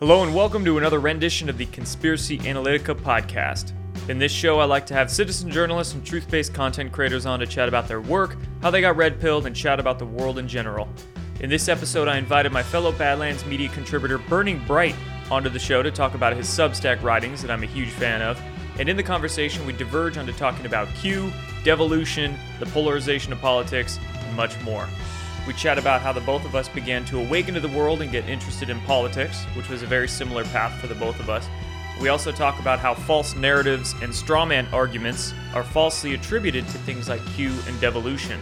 Hello, and welcome to another rendition of the Conspiracy Analytica podcast. In this show, I like to have citizen journalists and truth based content creators on to chat about their work, how they got red pilled, and chat about the world in general. In this episode, I invited my fellow Badlands media contributor Burning Bright onto the show to talk about his Substack writings that I'm a huge fan of. And in the conversation, we diverge onto talking about Q, devolution, the polarization of politics, and much more. We chat about how the both of us began to awaken to the world and get interested in politics, which was a very similar path for the both of us. We also talk about how false narratives and strawman arguments are falsely attributed to things like Q and devolution.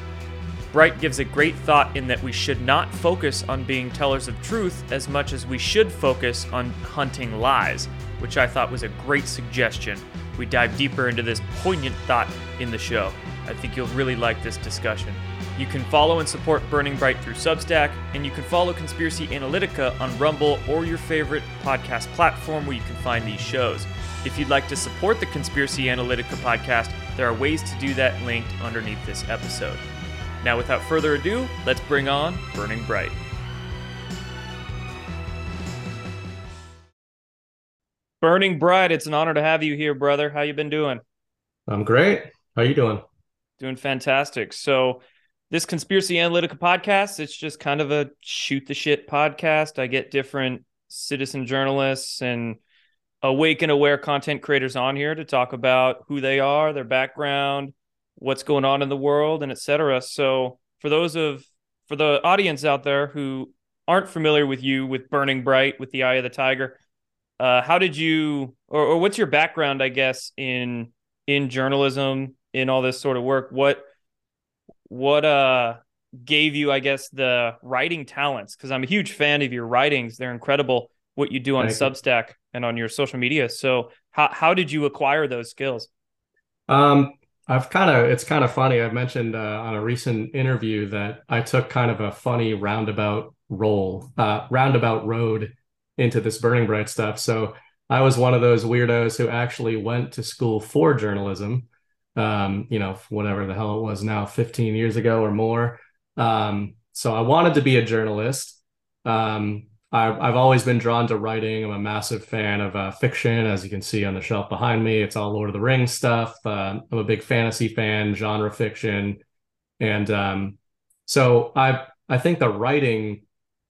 Bright gives a great thought in that we should not focus on being tellers of truth as much as we should focus on hunting lies, which I thought was a great suggestion. We dive deeper into this poignant thought in the show. I think you'll really like this discussion. You can follow and support Burning Bright through Substack, and you can follow Conspiracy Analytica on Rumble or your favorite podcast platform where you can find these shows. If you'd like to support the Conspiracy Analytica podcast, there are ways to do that linked underneath this episode. Now, without further ado, let's bring on Burning Bright. Burning Bright, it's an honor to have you here, brother. How you been doing? I'm great. How you doing? Doing fantastic. So, this conspiracy analytica podcast, it's just kind of a shoot the shit podcast. I get different citizen journalists and awake and aware content creators on here to talk about who they are, their background, what's going on in the world, and etc. So, for those of for the audience out there who aren't familiar with you with Burning Bright with the Eye of the Tiger, uh, how did you or, or what's your background i guess in in journalism in all this sort of work what what uh gave you i guess the writing talents because i'm a huge fan of your writings they're incredible what you do on Thank you. substack and on your social media so how, how did you acquire those skills Um, I've kind of it's kind of funny. I mentioned uh, on a recent interview that I took kind of a funny roundabout role, uh, roundabout road into this Burning Bright stuff. So I was one of those weirdos who actually went to school for journalism. Um, you know, whatever the hell it was now, 15 years ago or more. Um, so I wanted to be a journalist. Um, I've, I've always been drawn to writing. I'm a massive fan of uh, fiction, as you can see on the shelf behind me. It's all Lord of the Rings stuff. Uh, I'm a big fantasy fan, genre fiction, and um, so I I think the writing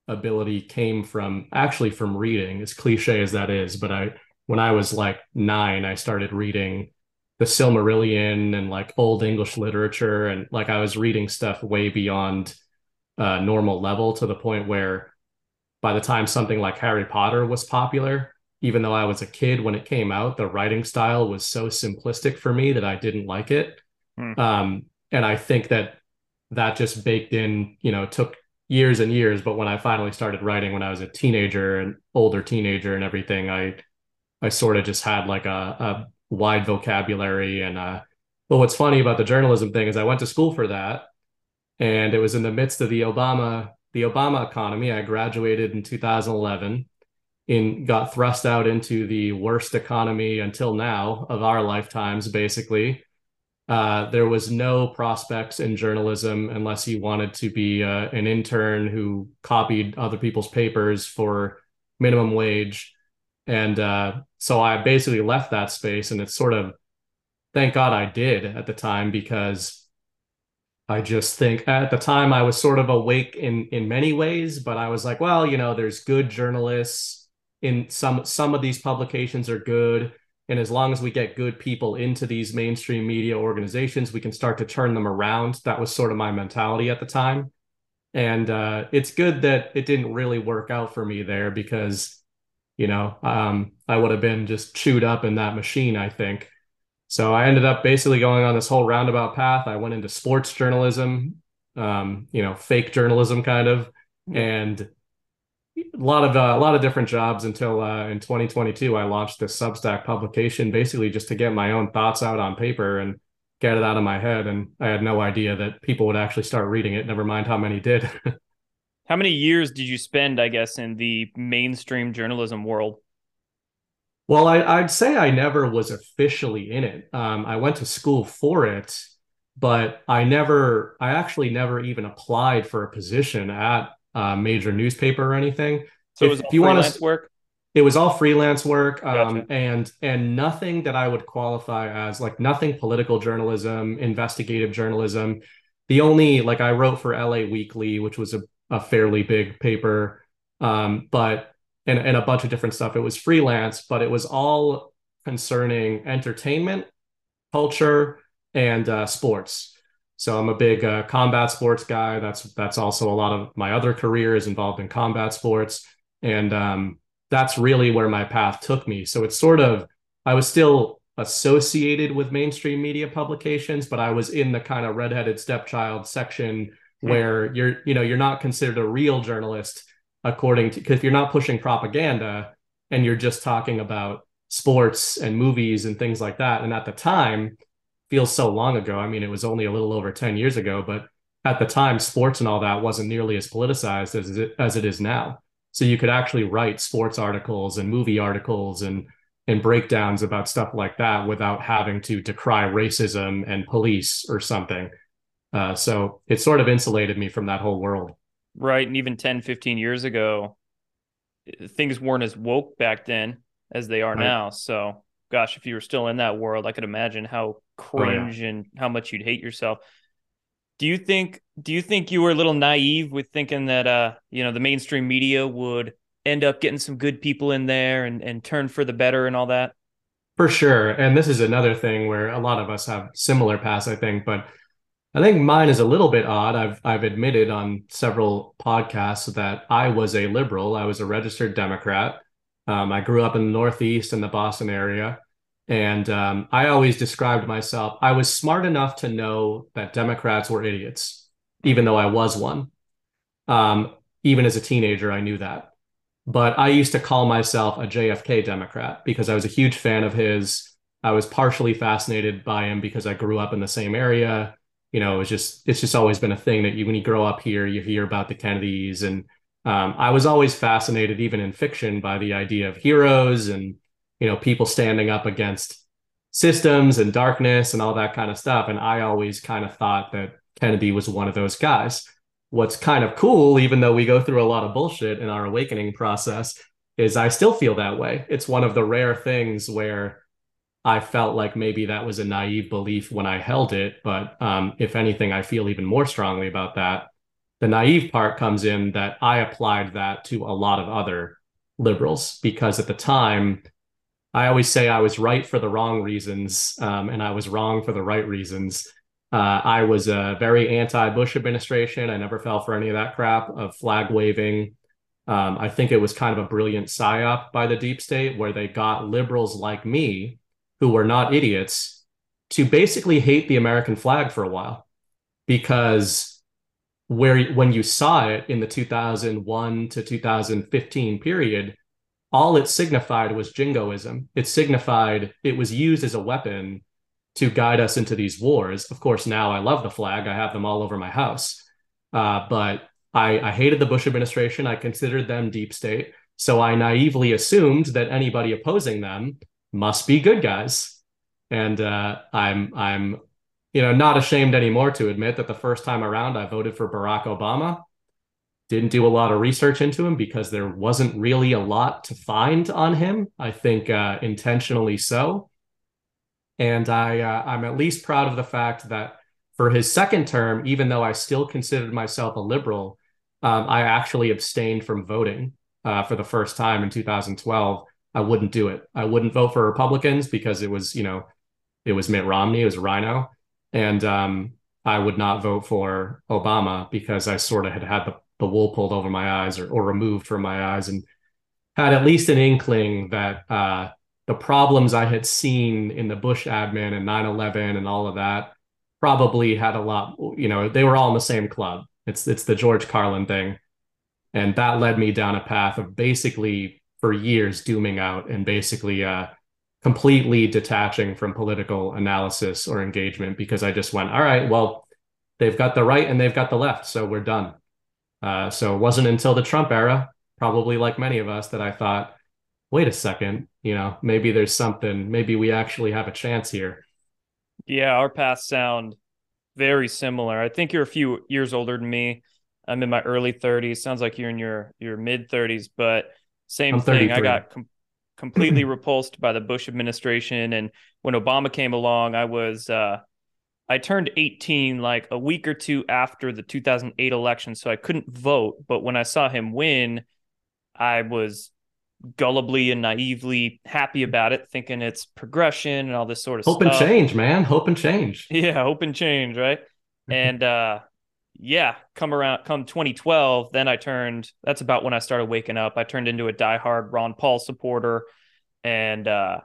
ability came from actually from reading, as cliche as that is. But I when I was like nine, I started reading the Silmarillion and like old English literature, and like I was reading stuff way beyond uh, normal level to the point where by the time something like Harry Potter was popular, even though I was a kid when it came out, the writing style was so simplistic for me that I didn't like it. Hmm. Um, and I think that that just baked in, you know, took years and years. But when I finally started writing when I was a teenager and older teenager and everything, I I sort of just had like a, a wide vocabulary. And uh, but what's funny about the journalism thing is I went to school for that, and it was in the midst of the Obama the Obama economy. I graduated in 2011 in got thrust out into the worst economy until now of our lifetimes basically uh, there was no prospects in journalism unless you wanted to be uh, an intern who copied other people's papers for minimum wage and uh, so i basically left that space and it's sort of thank god i did at the time because I just think at the time I was sort of awake in in many ways, but I was like, well, you know, there's good journalists in some some of these publications are good, and as long as we get good people into these mainstream media organizations, we can start to turn them around. That was sort of my mentality at the time, and uh, it's good that it didn't really work out for me there because, you know, um, I would have been just chewed up in that machine. I think. So I ended up basically going on this whole roundabout path. I went into sports journalism, um, you know, fake journalism kind of, and a lot of uh, a lot of different jobs until uh, in 2022 I launched this Substack publication, basically just to get my own thoughts out on paper and get it out of my head. And I had no idea that people would actually start reading it. Never mind how many did. how many years did you spend i guess in the mainstream journalism world Well, I, I'd say I never was officially in it. Um, I went to school for it, but I never, I actually never even applied for a position at a major newspaper or anything. so it If- was if you wanna work it was all freelance work um, Gotcha. and and nothing that I would qualify as like nothing political journalism, investigative journalism. The only like I wrote for LA Weekly, which was a, a fairly big paper, um, but and, and a bunch of different stuff. It was freelance, but it was all concerning entertainment, culture, and uh, sports. So I'm a big uh, combat sports guy. That's that's also a lot of my other career is involved in combat sports, and um, that's really where my path took me. So it's sort of I was still associated with mainstream media publications, but I was in the kind of redheaded stepchild section hmm. where you're you know you're not considered a real journalist according to because if you're not pushing propaganda and you're just talking about sports and movies and things like that. And at the time feels so long ago. I mean it was only a little over 10 years ago but at the time sports and all that wasn't nearly as politicized as it, as it is now. So you could actually write sports articles and movie articles and and breakdowns about stuff like that without having to decry racism and police or something uh, so it sort of insulated me from that whole world Right. And even 10, 15 years ago, things weren't as woke back then as they are right. now. So, gosh, if you were still in that world, I could imagine how cringe oh, yeah. and how much you'd hate yourself. Do you think do you think you were a little naive with thinking that uh, you know, the mainstream media would end up getting some good people in there and and turn for the better and all that? For sure. And this is another thing where a lot of us have similar paths, I think, but I think mine is a little bit odd. I've I've admitted on several podcasts that I was a liberal. I was a registered Democrat. Um, I grew up in the Northeast in the Boston area, and um, I always described myself. I was smart enough to know that Democrats were idiots, even though I was one. Um, even as a teenager, I knew that. But I used to call myself a JFK Democrat because I was a huge fan of his. I was partially fascinated by him because I grew up in the same area you know, it's just it's just always been a thing that you when you grow up here, you hear about the Kennedys, and um, I was always fascinated, even in fiction, by the idea of heroes and you know people standing up against systems and darkness and all that kind of stuff. And I always kind of thought that Kennedy was one of those guys. What's kind of cool, even though we go through a lot of bullshit in our awakening process, is I still feel that way. It's one of the rare things where I felt like maybe that was a naive belief when I held it. But um, if anything, I feel even more strongly about that. The naive part comes in that I applied that to a lot of other liberals because at the time, I always say I was right for the wrong reasons um, and I was wrong for the right reasons. Uh, I was a very anti Bush administration. I never fell for any of that crap of flag waving. Um, I think it was kind of a brilliant psyop by the deep state where they got liberals like me who were not idiots to basically hate the American flag for a while because where when you saw it in the 2001 to 2015 period all it signified was jingoism it signified it was used as a weapon to guide us into these wars of course now i love the flag i have them all over my house uh, but I, I hated the bush administration i considered them deep state so i naively assumed that anybody opposing them must be good guys. And uh, I'm I'm you know not ashamed anymore to admit that the first time around I voted for Barack Obama. Didn't do a lot of research into him because there wasn't really a lot to find on him. I think uh, intentionally so. And I uh, I'm at least proud of the fact that for his second term, even though I still considered myself a liberal, um, I actually abstained from voting uh, for the first time in 2012 I wouldn't do it. I wouldn't vote for Republicans because it was, you know, it was Mitt Romney, it was RINO. And um, I would not vote for Obama because I sort of had had the, the wool pulled over my eyes or, or removed from my eyes and had at least an inkling that uh, the problems I had seen in the Bush admin and 9 11 and all of that probably had a lot, you know, they were all in the same club. It's, it's the George Carlin thing. And that led me down a path of basically for years dooming out and basically uh, completely detaching from political analysis or engagement because I just went, all right, well, they've got the right and they've got the left, so we're done. Uh, so it wasn't until the Trump era, probably like many of us, that I thought, wait a second, you know, maybe there's something, maybe we actually have a chance here. Yeah, our paths sound very similar. I think you're a few years older than me. I'm in my early 30s. Sounds like you're in your your mid 30s, but Same thing. I got com- completely repulsed by the Bush administration, and when Obama came along, I was uh, I turned 18 like a week or two after the 2008 election, so I couldn't vote. But when I saw him win, I was gullibly and naively happy about it, thinking it's progression and all this sort of hope stuff. and change, man. Hope and change. Yeah, hope and change, right? and uh yeah, come around come 2012, then I turned that's about when I started waking up. I turned into a diehard Ron Paul supporter and uh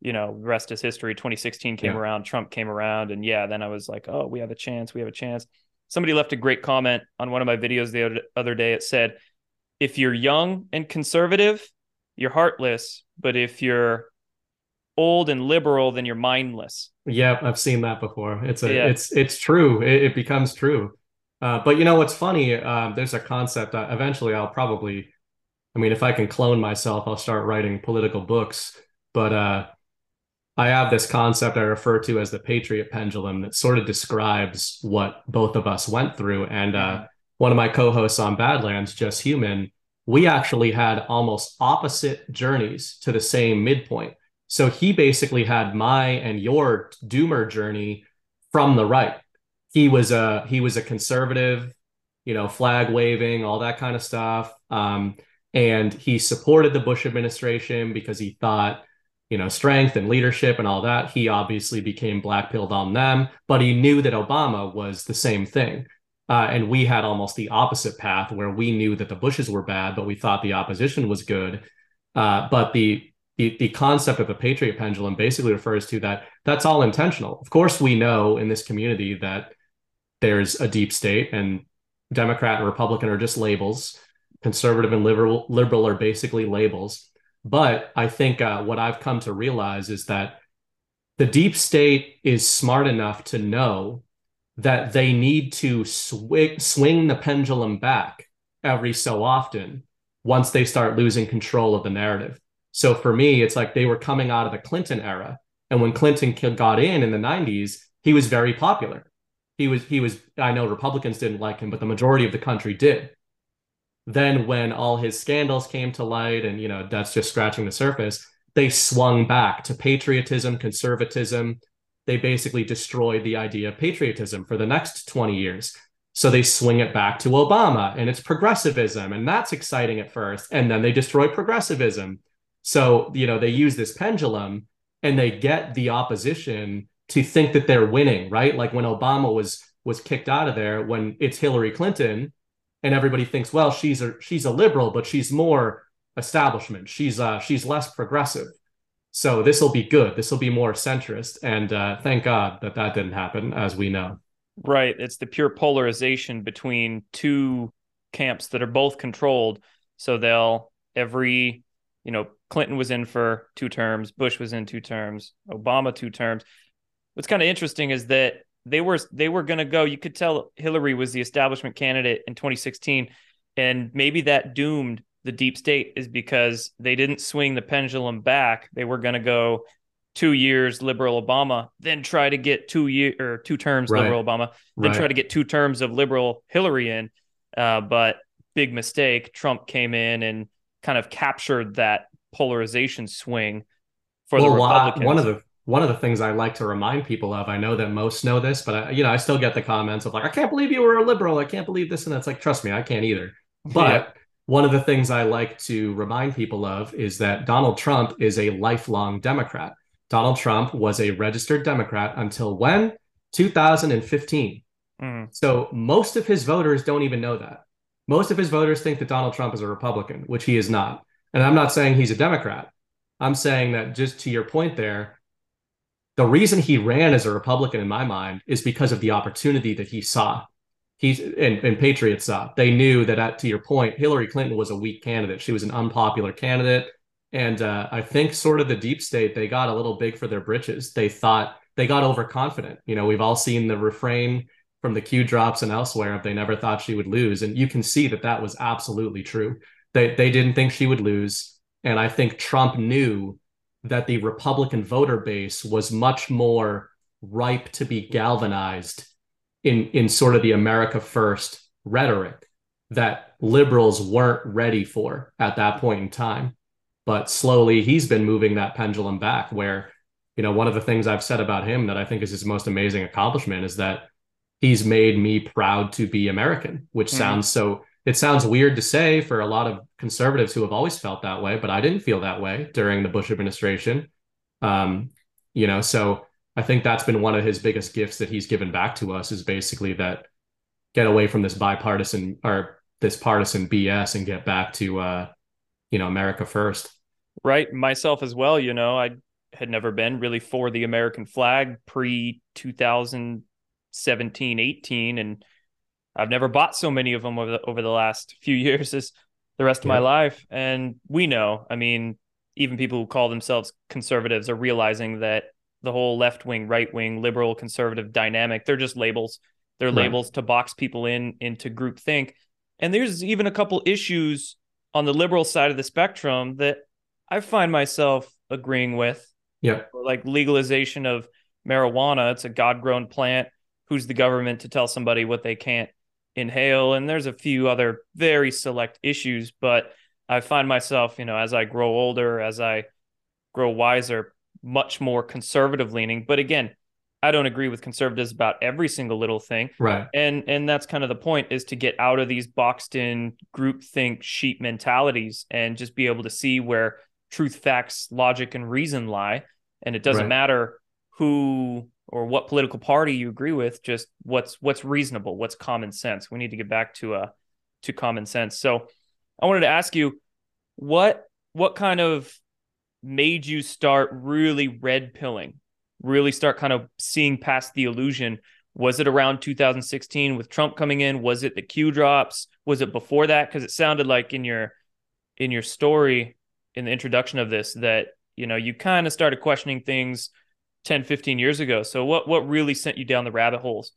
you know, rest is history. 2016 came yeah. around, Trump came around, and yeah, then I was like, oh, we have a chance, we have a chance. Somebody left a great comment on one of my videos the other day. It said, if you're young and conservative, you're heartless, but if you're old and liberal, then you're mindless. Yeah, I've seen that before. It's a, yeah. it's, it's true. It, it becomes true. Uh, but you know what's funny? Um, there's a concept. Uh, eventually, I'll probably, I mean, if I can clone myself, I'll start writing political books. But uh, I have this concept I refer to as the patriot pendulum that sort of describes what both of us went through. And uh, mm-hmm. one of my co-hosts on Badlands, Just Human, we actually had almost opposite journeys to the same midpoint. So he basically had my and your doomer journey from the right. He was a he was a conservative, you know, flag waving, all that kind of stuff. Um, and he supported the Bush administration because he thought, you know, strength and leadership and all that. He obviously became blackpilled on them, but he knew that Obama was the same thing. Uh, and we had almost the opposite path where we knew that the Bushes were bad, but we thought the opposition was good. Uh, but the, the the concept of the patriot pendulum basically refers to that that's all intentional. Of course, we know in this community that there's a deep state, and Democrat and Republican are just labels. Conservative and liberal liberal are basically labels. But I think uh, what I've come to realize is that the deep state is smart enough to know that they need to swing, swing the pendulum back every so often once they start losing control of the narrative. So for me, it's like they were coming out of the Clinton era. And when Clinton got in in the 90s, he was very popular. He was, he was, I know Republicans didn't like him, but the majority of the country did. Then when all his scandals came to light, and you know, that's just scratching the surface, they swung back to patriotism, conservatism, they basically destroyed the idea of patriotism for the next 20 years. So they swing it back to Obama and it's progressivism. And that's exciting at first. And then they destroy progressivism. So, you know, they use this pendulum and they get the opposition to think that they're winning, right? Like when Obama was was kicked out of there, when it's Hillary Clinton, and everybody thinks, well, she's a she's a liberal, but she's more establishment. She's uh she's less progressive. So this will be good. This will be more centrist, and uh, thank God that that didn't happen, as we know. Right. It's the pure polarization between two camps that are both controlled. So they'll every, you know, Clinton was in for two terms, Bush was in two terms, Obama two terms. What's kind of interesting is that they were they were going to go. You could tell Hillary was the establishment candidate in 2016, and maybe that doomed the deep state is because they didn't swing the pendulum back. They were going to go two years liberal Obama, then try to get two year or two terms right. liberal Obama, then right. try to get two terms of liberal Hillary in. Uh, but big mistake. Trump came in and kind of captured that polarization swing for well, the Republicans. one of the one of the things I like to remind people of, I know that most know this, but I, you know, I still get the comments of like, I can't believe you were a liberal. I can't believe this and that's like, trust me, I can't either. But yeah one of the things I like to remind people of is that Donald Trump is a lifelong Democrat. Donald Trump was a registered Democrat until when? 2015. Mm. So most of his voters don't even know that. Most of his voters think that Donald Trump is a Republican, which he is not. And I'm not saying he's a Democrat. I'm saying that just to your point there, the reason he ran as a Republican in my mind is because of the opportunity that he saw he's and, and Patriots saw. They knew that at to your point, Hillary Clinton was a weak candidate. She was an unpopular candidate. And uh, I think sort of the deep state, they got a little big for their britches. They thought they got overconfident. You know, we've all seen the refrain from the Q drops and elsewhere if they never thought she would lose. And you can see that that was absolutely true. They, they didn't think she would lose. And I think Trump knew that the Republican voter base was much more ripe to be galvanized in in sort of the America first rhetoric that liberals weren't ready for at that point in time. But slowly he's been moving that pendulum back where, you know, one of the things I've said about him that I think is his most amazing accomplishment is that he's made me proud to be American, which mm-hmm. sounds so it sounds weird to say for a lot of conservatives who have always felt that way, but I didn't feel that way during the Bush administration. Um, you know, so I think that's been one of his biggest gifts that he's given back to us is basically that get away from this bipartisan or this partisan BS and get back to uh, you know, America first. Right. Myself as well, you know, I had never been really for the American flag pre 2017, 18 and I've never bought so many of them over the, over the last few years as the rest of my life. And we know, I mean, even people who call themselves conservatives are realizing that the whole left wing, right wing, liberal, conservative dynamic, they're just labels. They're right. labels to box people in into group think. And there's even a couple issues on the liberal side of the spectrum that I find myself agreeing with. Yeah. Like legalization of marijuana. It's a God grown plant. Who's the government to tell somebody what they can't inhale and there's a few other very select issues but i find myself you know as i grow older as i grow wiser much more conservative leaning. But again i don't agree with conservatives about every single little thing. Right. And and that's kind of the point is to get out of these boxed in group think sheep mentalities and just be able to see where truth facts logic and reason lie. And it doesn't right. matter who or what political party you agree with just what's what's reasonable what's common sense. We need to get back to uh to common sense. So i wanted to ask you what what kind of made you start really red pilling really start kind of seeing past the illusion. Was it around 2016 with trump coming in? Was it the q drops? Was it before that? Because it sounded like in your in your story in the introduction of this that you know you kind of started questioning things 10 15 years ago. So what what really sent you down the rabbit holes?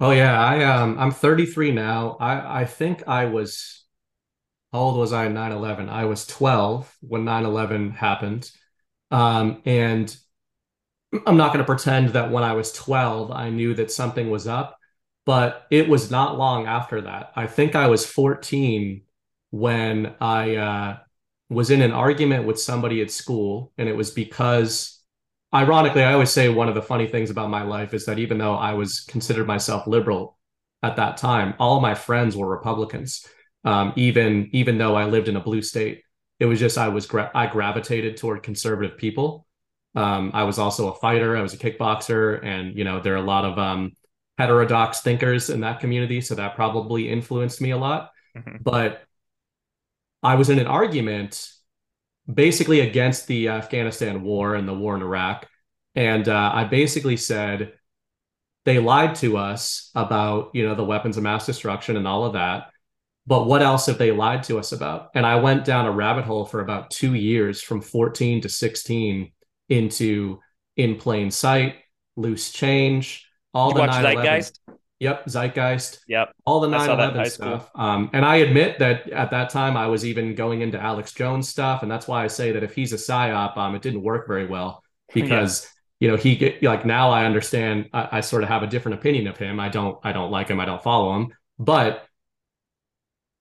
Oh yeah. I um i'm 33 now. I i think i was how old was i in 9-11 i was 12 when 9-11 happened. Um and i'm not going to pretend that when i was 12 i knew that something was up but it was not long after that. I think i was 14 when i uh was in an argument with somebody at school and it was because ironically, I always say one of the funny things about my life is that even though I was considered myself liberal at that time, all my friends were Republicans. Um, even even though I lived in a blue state, it was just I was gra- I gravitated toward conservative people. Um, I was also a fighter. I was a kickboxer, and you know there are a lot of um, heterodox thinkers in that community, so that probably influenced me a lot. Mm-hmm. But I was in an argument basically against the Afghanistan war and the war in Iraq. And uh, I basically said they lied to us about, you know, the weapons of mass destruction and all of that. But what else have they lied to us about? And I went down a rabbit hole for about two years from 14 to 16 into In Plain Sight, Loose Change, all you the 9 Zeitgeist? Yep, Zeitgeist. Yep. All the 9/11 stuff. Um, and I admit that at that time I was even going into Alex Jones stuff, and that's why I say that if he's a psyop, um, it didn't work very well because yeah. you know he get like now I understand. I, I sort of have a different opinion of him. I don't. I don't like him. I don't follow him, but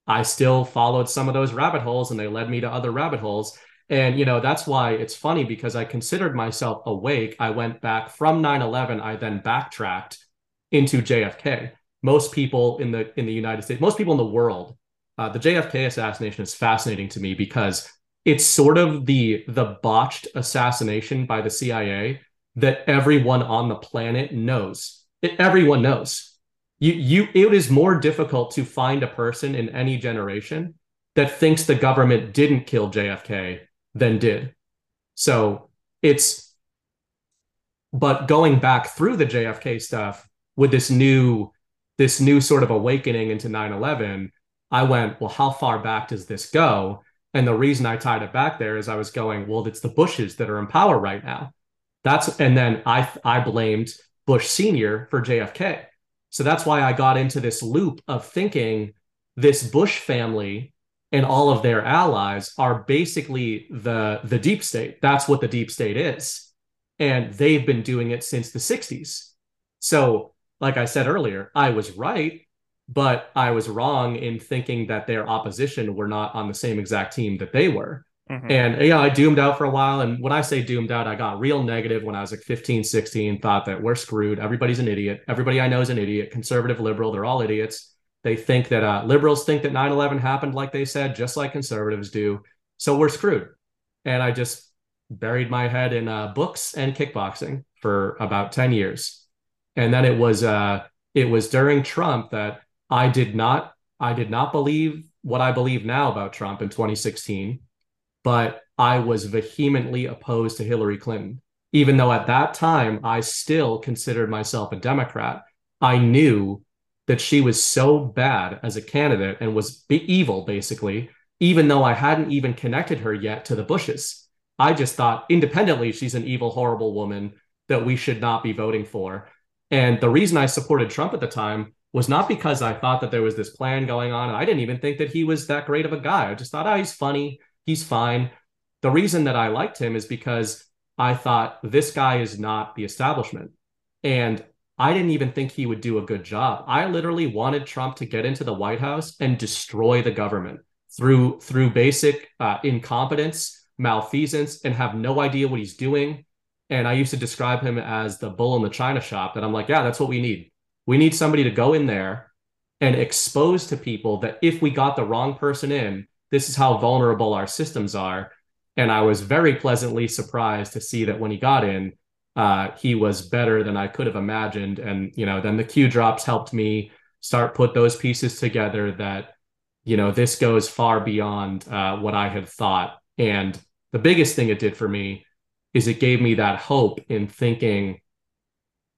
I still followed some of those rabbit holes, and they led me to other rabbit holes. And you know that's why it's funny because I considered myself awake. I went back from 9/11. I then backtracked into JFK. Most people in the in the United States, most people in the world, uh, the JFK assassination is fascinating to me because it's sort of the the botched assassination by the CIA that everyone on the planet knows. It, everyone knows. You you it is more difficult to find a person in any generation that thinks the government didn't kill JFK than did. So it's but going back through the JFK stuff, with this new this new sort of awakening into 9-11 i went well how far back does this go? And the reason i tied it back there is i was going well it's the bushes that are in power right now. That's and then i i blamed bush senior for jfk so that's why i got into this loop of thinking this bush family and all of their allies are basically the the deep state that's what the deep state is and they've been doing it since the 60s so like I said earlier, I was right. but I was wrong in thinking that their opposition were not on the same exact team that they were. Mm-hmm. And yeah, I doomed out for a while. And when I say doomed out, I got real negative when I was like 15, 16, thought that we're screwed. Everybody's an idiot. Everybody I know is an idiot. Conservative, liberal, they're all idiots. They think that uh, liberals think that 9 11 happened like they said, just like conservatives do. So we're screwed. And I just buried my head in uh, books and kickboxing for about 10 years. And then it was uh, it was during Trump that I did not I did not believe what I believe now about Trump in 2016 but I was vehemently opposed to Hillary Clinton. Even though at that time I still considered myself a Democrat, I knew that she was so bad as a candidate and was evil, basically, even though I hadn't even connected her yet to the Bushes. I just thought independently she's an evil, horrible woman that we should not be voting for. And the reason I supported Trump at the time was not because I thought that there was this plan going on. I didn't even think that he was that great of a guy. I just thought, oh, he's funny he's fine. The reason that I liked him is because I thought this guy is not the establishment. And I didn't even think he would do a good job. I literally wanted Trump to get into the White House and destroy the government through through basic uh, incompetence, malfeasance, and have no idea what he's doing. And I used to describe him as the bull in the china shop. That I'm like, yeah, that's what we need. We need somebody to go in there and expose to people that if we got the wrong person in, this is how vulnerable our systems are. And I was very pleasantly surprised to see that when he got in, uh, he was better than I could have imagined. And, you know, then the Q drops helped me start put those pieces together that, you know, this goes far beyond uh, what I had thought. And the biggest thing it did for me is it gave me that hope in thinking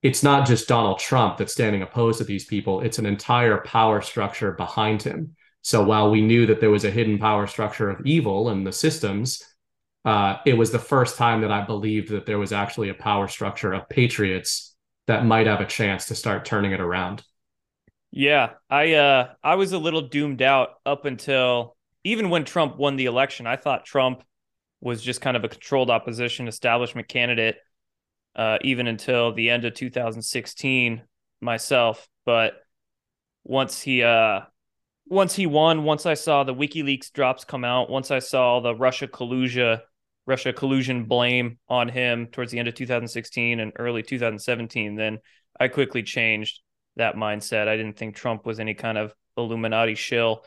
it's not just Donald Trump that's standing opposed to these people, it's an entire power structure behind him. So while we knew that there was a hidden power structure of evil in the systems, uh, it was the first time that I believed that there was actually a power structure of patriots that might have a chance to start turning it around. Yeah, I uh, I was a little doomed out up until even when Trump won the election. I thought Trump was just kind of a controlled opposition establishment candidate, uh, even until the end of 2016 myself. But once he uh, once he won, once I saw the WikiLeaks drops come out, once I saw the Russia collusion, Russia collusion blame on him towards the end of 2016 and early 2017, then I quickly changed that mindset. I didn't think Trump was any kind of Illuminati shill.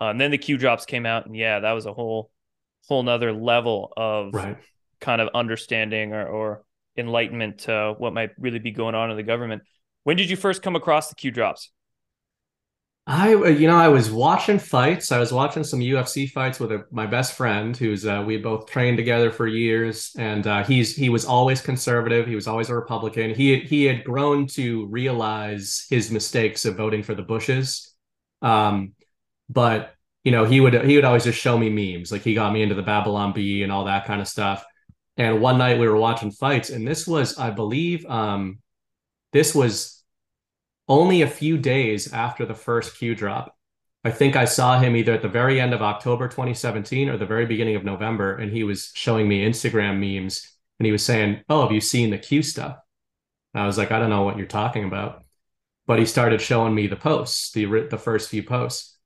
Uh, and then the Q drops came out, and yeah, that was a whole whole nother level of right. kind of understanding or, or enlightenment to what might really be going on in the government. When did you first come across the Q drops? I, uh, you know, I was watching fights. I was watching some UFC fights with a, my best friend, who's uh, we both trained together for years, and uh, he's he was always conservative. He was always a Republican. He he had grown to realize his mistakes of voting for the Bushes, um, but you know, he would he would always just show me memes. Like he got me into the Babylon Bee and all that kind of stuff. And one night we were watching fights, and this was, I believe, um, this was only a few days after the first Q drop. I think I saw him either at the very end of October 2017 or the very beginning of November, and he was showing me Instagram memes and he was saying, Oh, have you seen the Q stuff? And I was like, I don't know what you're talking about. But he started showing me the posts, the, the first few posts.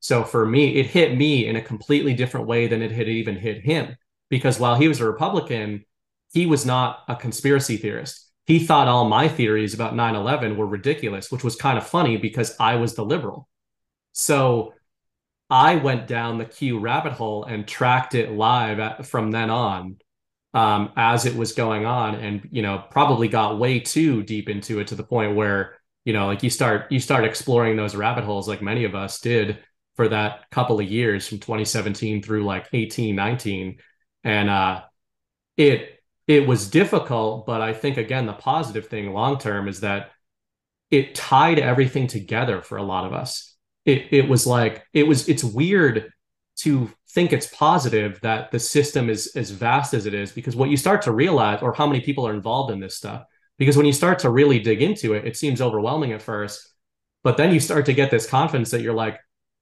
So for me, it hit me in a completely different way than it had even hit him. Because while he was a Republican, he was not a conspiracy theorist he thought all my theories about 9-11 were ridiculous which was kind of funny because i was the liberal. So i went down the q rabbit hole and tracked it live at, from then on um, as it was going on and you know probably got way too deep into it to the point where you know like you start you start exploring those rabbit holes like many of us did for that couple of years from 2017 through like 18 19 and uh it it was difficult, but I think again the positive thing long term is that it tied everything together for a lot of us. It it was like it was it's weird to think it's positive that the system is as vast as it is because what you start to realize or how many people are involved in this stuff because when you start to really dig into it it seems overwhelming at first but then you start to get this confidence that you're like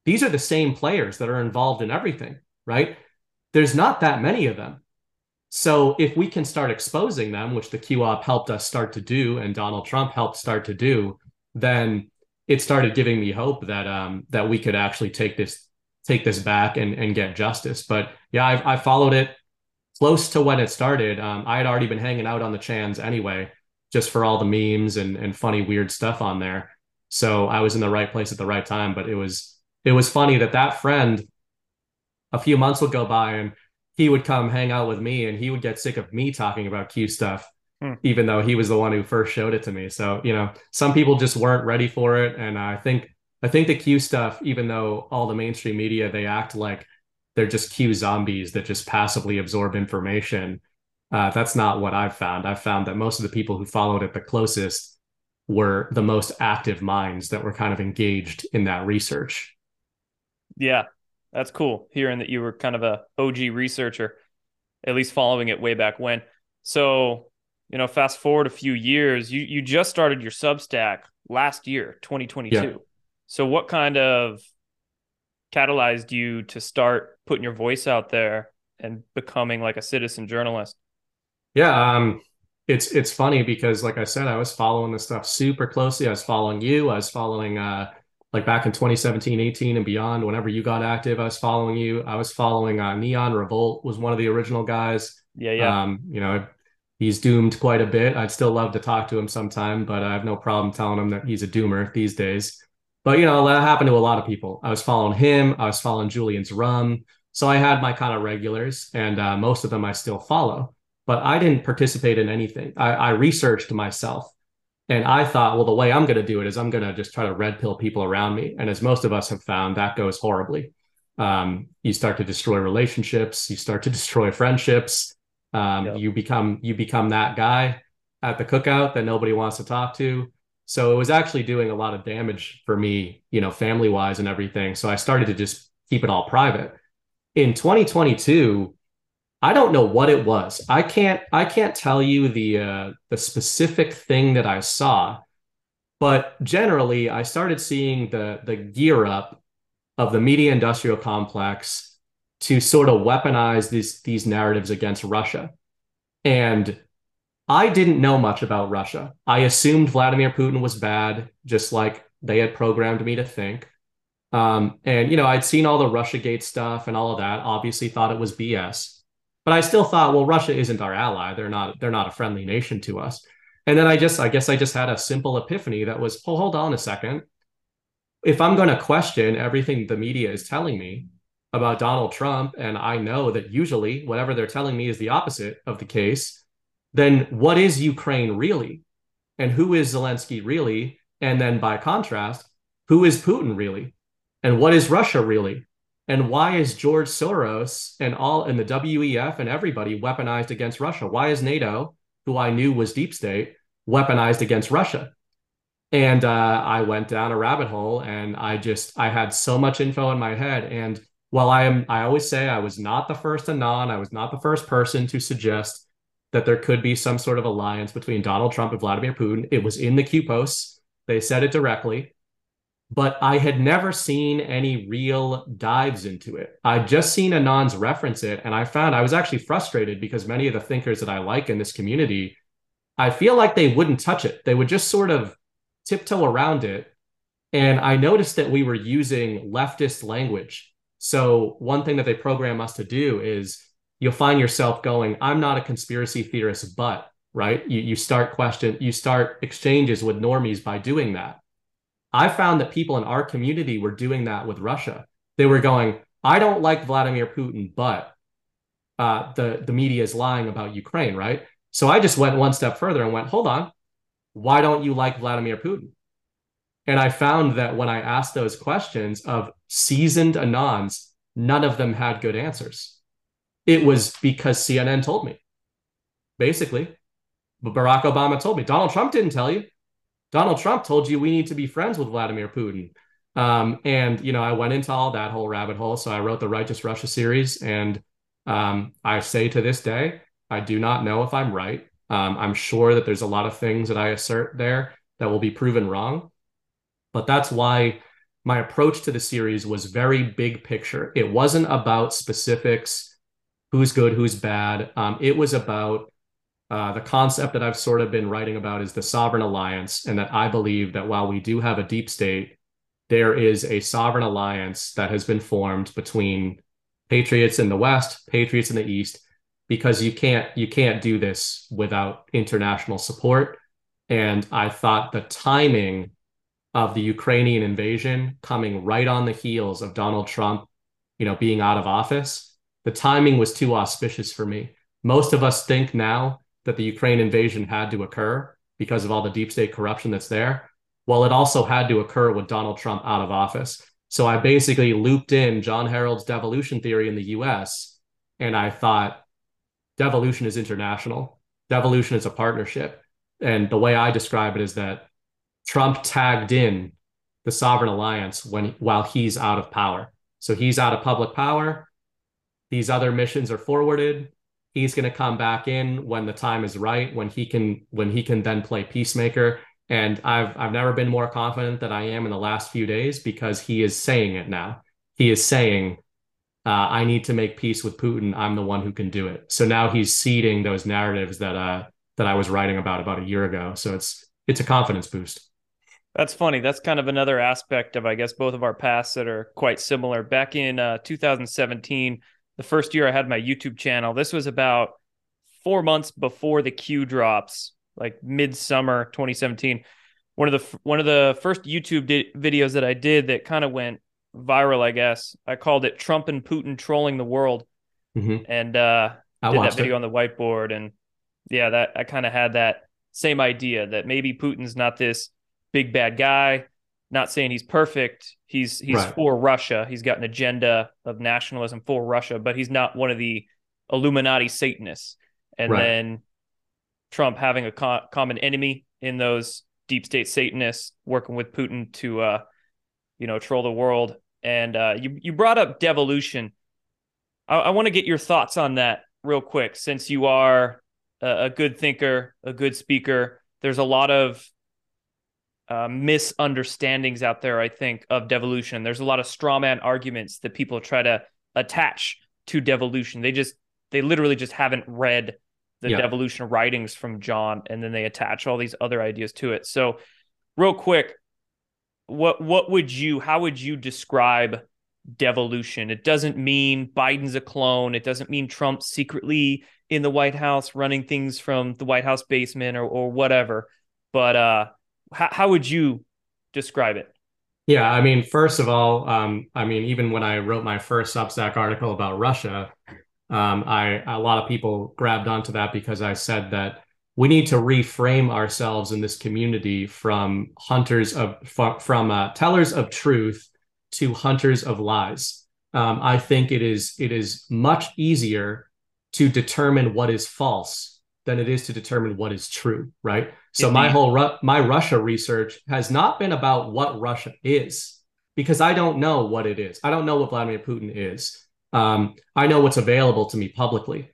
these are the same players that are involved in everything right there's not that many of them so if we can start exposing them, which the QOP helped us start to do, and Donald Trump helped start to do, then it started giving me hope that um, that we could actually take this take this back and and get justice. But yeah, I, I followed it close to when it started. Um, I had already been hanging out on the Chans anyway, just for all the memes and and funny weird stuff on there. So I was in the right place at the right time. But it was it was funny that that friend a few months would go by and he would come hang out with me and he would get sick of me talking about Q stuff hmm. even though he was the one who first showed it to me. So, you know, some people just weren't ready for it. And I think, I think the Q stuff, even though all the mainstream media, they act like they're just Q zombies that just passively absorb information. Uh, that's not what I've found. I've found that most of the people who followed it the closest were the most active minds that were kind of engaged in that research. Yeah, that's cool. Hearing that you were kind of a OG researcher, at least following it way back when. So you know, fast forward a few years, you you just started your Substack last year, 2022. Yeah. So what kind of catalyzed you to start putting your voice out there and becoming like a citizen journalist? Yeah, um it's it's funny because like I said, I was following this stuff super closely. I was following you, I was following uh like back in 2017, 18 and beyond, whenever you got active, I was following you. I was following uh, Neon Revolt was one of the original guys. Yeah, yeah. Um, you know, he's doomed quite a bit. I'd still love to talk to him sometime, but I have no problem telling him that he's a doomer these days. But you know, that happened to a lot of people. I was following him. I was following Julian's Rum. So I had my kind of regulars, and uh, most of them I still follow. But I didn't participate in anything. I, I researched myself, and I thought, well, the way I'm going to do it is I'm going to just try to red pill people around me. And as most of us have found, that goes horribly. Um, you start to destroy relationships. You start to destroy friendships um, yep. You become you become that guy at the cookout that nobody wants to talk to. So it was actually doing a lot of damage for me, you know, family wise and everything. So I started to just keep it all private. In 2022, I don't know what it was. I can't I can't tell you the uh, the specific thing that I saw, but generally I started seeing the the gear up of the media industrial complex to sort of weaponize these these narratives against Russia. And I didn't know much about Russia. I assumed Vladimir Putin was bad, just like they had programmed me to think. Um, and you know, I'd seen all the RussiaGate stuff and all of that. Obviously, thought it was BS. But I still thought, well, Russia isn't our ally. They're not. They're not a friendly nation to us. And then I just, I guess, I just had a simple epiphany that was, oh, hold on a second. If I'm going to question everything the media is telling me, about Donald Trump, and I know that usually whatever they're telling me is the opposite of the case, then what is Ukraine really? And who is Zelensky really? And then by contrast, who is Putin really? And what is Russia really? And why is George Soros and all and the WEF and everybody weaponized against Russia? Why is NATO, who I knew was deep state, weaponized against Russia? And uh, I went down a rabbit hole and I just I had so much info in my head and while I am, I always say I was not the first anon, I was not the first person to suggest that there could be some sort of alliance between Donald Trump and Vladimir Putin. It was in the Q posts. They said it directly, but I had never seen any real dives into it. I'd just seen anons reference it, and I found I was actually frustrated because many of the thinkers that I like in this community, I feel like they wouldn't touch it. They would just sort of tiptoe around it. And I noticed that we were using leftist language so one thing that they program us to do is you'll find yourself going, I'm not a conspiracy theorist, but right. You you start question, you start exchanges with normies by doing that. I found that people in our community were doing that with Russia. They were going, I don't like Vladimir Putin, but uh, the the media is lying about Ukraine, right? So I just went one step further and went, hold on, why don't you like Vladimir Putin? And I found that when I asked those questions of seasoned Anons, none of them had good answers. It was because CNN told me, basically. But Barack Obama told me. Donald Trump didn't tell you. Donald Trump told you we need to be friends with Vladimir Putin. Um, and, you know, I went into all that whole rabbit hole. So I wrote the Righteous Russia series. And um, I say to this day, I do not know if I'm right. Um, I'm sure that there's a lot of things that I assert there that will be proven wrong. But that's why my approach to the series was very big picture. It wasn't about specifics, who's good, who's bad. Um, it was about Uh, the concept that I've sort of been writing about is the sovereign alliance, and that I believe that while we do have a deep state, there is a sovereign alliance that has been formed between patriots in the West, patriots in the East, because you can't you can't do this without international support. And I thought the timing of the Ukrainian invasion coming right on the heels of Donald Trump, you know, being out of office, the timing was too auspicious for me. Most of us think now that the Ukraine invasion had to occur because of all the deep state corruption that's there. Well, it also had to occur with Donald Trump out of office. So I basically looped in Jon Herold's devolution theory in the US, and I thought devolution is international, devolution is a partnership. And the way I describe it is that Trump tagged in the sovereign alliance when while he's out of power. So he's out of public power. These other missions are forwarded. He's going to come back in when the time is right, when he can when he can then play peacemaker. And I've I've never been more confident than I am in the last few days because he is saying it now. He is saying, uh, "I need to make peace with Putin. I'm the one who can do it." So now he's seeding those narratives that uh, that I was writing about about a year ago. So it's it's a confidence boost. That's funny. That's kind of another aspect of, I guess, both of our paths that are quite similar. Back in uh, 2017, the first year I had my YouTube channel, this was about four months before the Q drops like midsummer 2017. One of the one of the first YouTube di- videos that I did that kind of went viral, I guess. I called it Trump and Putin trolling the world, mm-hmm. and uh, I did that video it. on the whiteboard. And yeah, that I kind of had that same idea that maybe Putin's not this big bad guy. Not saying he's perfect. He's he's right. for Russia. He's got an agenda of nationalism for Russia, but he's not one of the Illuminati Satanists. And right. then Trump having a co- common enemy in those deep state Satanists working with Putin to, uh, you know, troll the world. And uh, you you brought up devolution. I, I want to get your thoughts on that real quick, since you are a, a good thinker, a good speaker. There's a lot of uh, misunderstandings out there, I think, of devolution. There's a lot of straw man arguments that people try to attach to devolution. They just, they literally just haven't read the yeah. devolution writings from John, and then they attach all these other ideas to it. So, real quick, what what would you how would you describe devolution? It doesn't mean Biden's a clone. It doesn't mean Trump secretly in the White House running things from the White House basement or or whatever. But uh, how how would you describe it? Yeah, I mean, first of all, um, I mean, even when I wrote my first Substack article about Russia, um, I a lot of people grabbed onto that because I said that we need to reframe ourselves in this community from hunters of from uh, tellers of truth to hunters of lies. Um, I think it is it is much easier to determine what is false than it is to determine what is true. Right. So my whole my Russia research has not been about what Russia is because I don't know what it is. I don't know what Vladimir Putin is. Um, I know what's available to me publicly,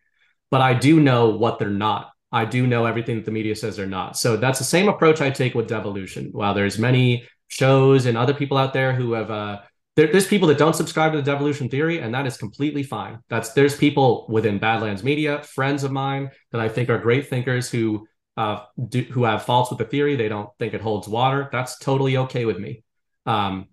but I do know what they're not. I do know everything that the media says they're not. So that's the same approach I take with devolution. While there's many shows and other people out there who have uh, there, there's people that don't subscribe to the devolution theory, and that is completely fine. That's there's people within Badlands Media, friends of mine that I think are great thinkers who uh, do, who have faults with the theory. They don't think it holds water. That's totally okay with me. Um,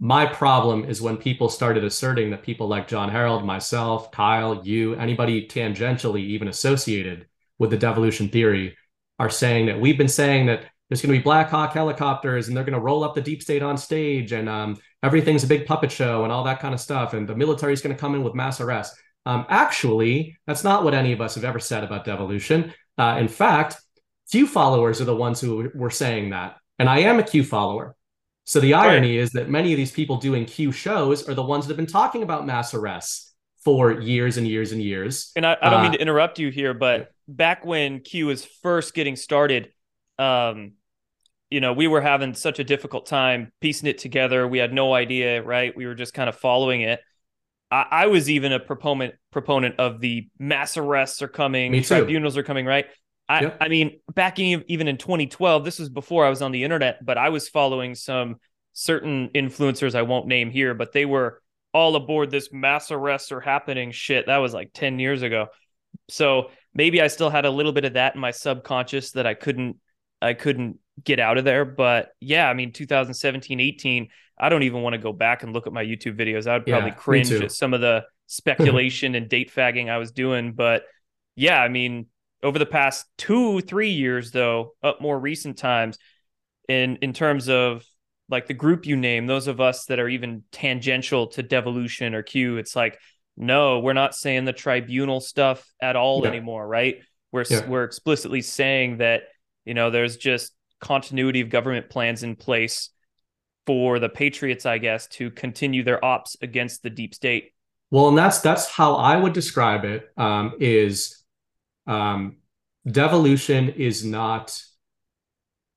my problem is when people started asserting that people like Jon Herold, myself, Kyle, you, anybody tangentially even associated with the devolution theory are saying that we've been saying that there's going to be Black Hawk helicopters and they're going to roll up the deep state on stage and um, everything's a big puppet show and all that kind of stuff. And the military is going to come in with mass arrest. Um, actually, that's not what any of us have ever said about devolution. Uh, in fact, Q followers are the ones who were saying that. And I am a Q follower. So the irony right. is that many of these people doing Q shows are the ones that have been talking about mass arrests for years and years and years. And I, I don't uh, mean to interrupt you here, but back when Q was first getting started, um, you know, we were having such a difficult time piecing it together. We had no idea, right? We were just kind of following it. I, I was even a proponent proponent of the mass arrests are coming, tribunals are coming, right? I, yep. I mean, back in, even in 2012, this was before I was on the internet, but I was following some certain influencers I won't name here, but they were all aboard this mass arrests are happening shit. That was like 10 years ago. So maybe I still had a little bit of that in my subconscious that I couldn't I couldn't get out of there. But yeah, I mean 2017, 18, I don't even want to go back and look at my YouTube videos. I would probably Yeah, cringe at some of the speculation and date fagging I was doing. But yeah, I mean, over the past two, three years though, up more recent times, in in terms of like the group you name, those of us that are even tangential to devolution or Q, it's like, no, we're not saying the tribunal stuff at all Yeah. anymore, right? We're Yeah. we're explicitly saying that you know there's just continuity of government plans in place for the patriots, I guess, to continue their ops against the deep state. Well, and that's that's how I would describe it. Um, is um, devolution is not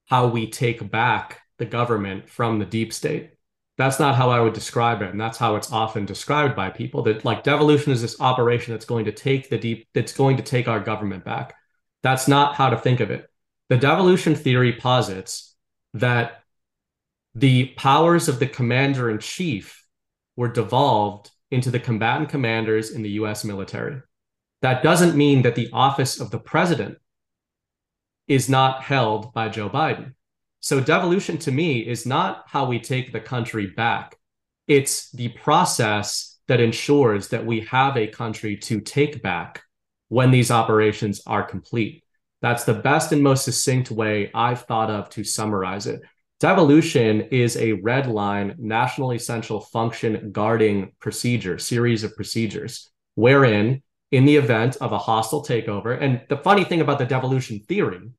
how we take back the government from the deep state. That's not how I would describe it, and that's how it's often described by people. That like devolution is this operation that's going to take the deep, that's going to take our government back. That's not how to think of it. The devolution theory posits that the powers of the commander in chief were devolved into the combatant commanders in the US military. That doesn't mean that the office of the president is not held by Joe Biden. So, devolution to me is not how we take the country back, it's the process that ensures that we have a country to take back when these operations are complete. That's the best and most succinct way I've thought of to summarize it. Devolution is a red line, national essential function guarding procedure, series of procedures, wherein, in the event of a hostile takeover, and the funny thing about the devolution theory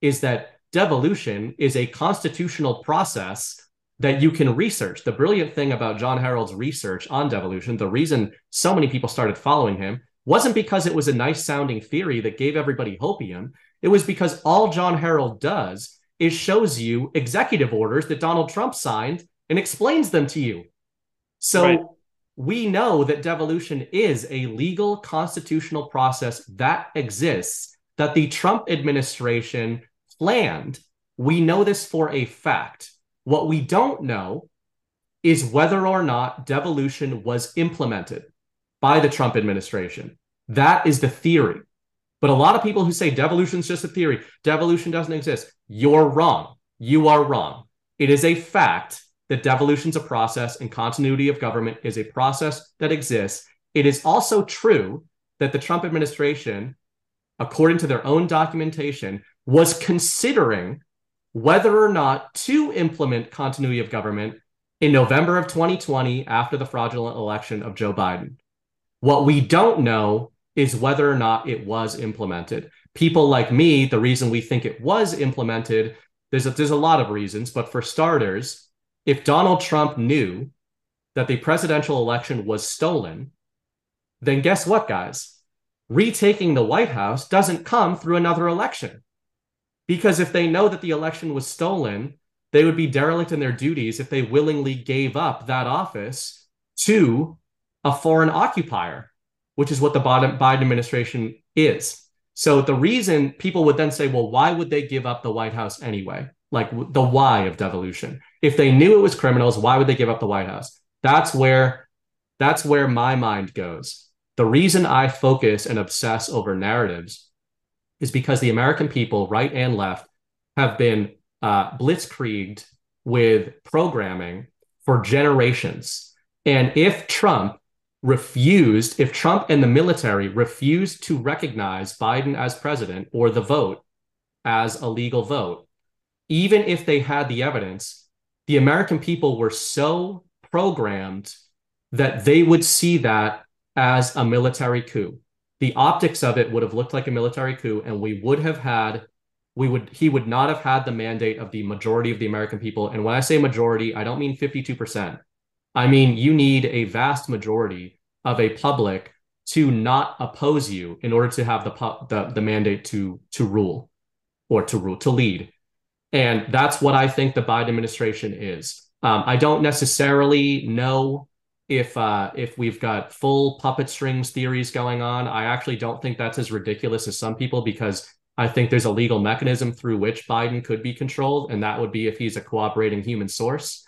is that devolution is a constitutional process that you can research. The brilliant thing about Jon Herold's research on devolution, the reason so many people started following him, wasn't because it was a nice sounding theory that gave everybody hopium. It was because all Jon Herold does is shows you executive orders that Donald Trump signed and explains them to you. So Right. we know that devolution is a legal constitutional process that exists that the Trump administration planned. We know this for a fact. What we don't know is whether or not devolution was implemented by the Trump administration. That is the theory. But a lot of people who say devolution is just a theory, devolution doesn't exist, you're wrong. You are wrong. It is a fact that devolution is a process and continuity of government is a process that exists. It is also true that the Trump administration, according to their own documentation, was considering whether or not to implement continuity of government in November of 2020 after the fraudulent election of Joe Biden. What we don't know is whether or not it was implemented. People like me, the reason we think it was implemented, there's a, there's a lot of reasons, but for starters, if Donald Trump knew that the presidential election was stolen, then guess what, guys? Retaking the White House doesn't come through another election. Because if they know that the election was stolen, they would be derelict in their duties if they willingly gave up that office to a foreign occupier, which is what the Biden administration is. So the reason people would then say, well, why would they give up the White House anyway? Like the why of devolution. If they knew it was criminals, why would they give up the White House? That's where that's where my mind goes. The reason I focus and obsess over narratives is because the American people, right and left, have been uh, blitzkrieged with programming for generations. And if Trump refused, if Trump and the military refused to recognize Biden as president or the vote as a legal vote, even if they had the evidence, the American people were so programmed that they would see that as a military coup. The optics of it would have looked like a military coup, and we would have had, we would, he would not have had the mandate of the majority of the American people. And when I say majority, I don't mean 52%. I mean, you need a vast majority of a public to not oppose you in order to have the, the, the mandate to, to rule or to rule, to lead. And that's what I think the Biden administration is. Um, I don't necessarily know if uh, if we've got full puppet strings theories going on. I actually don't think that's as ridiculous as some people because I think there's a legal mechanism through which Biden could be controlled, and that would be if he's a cooperating human source.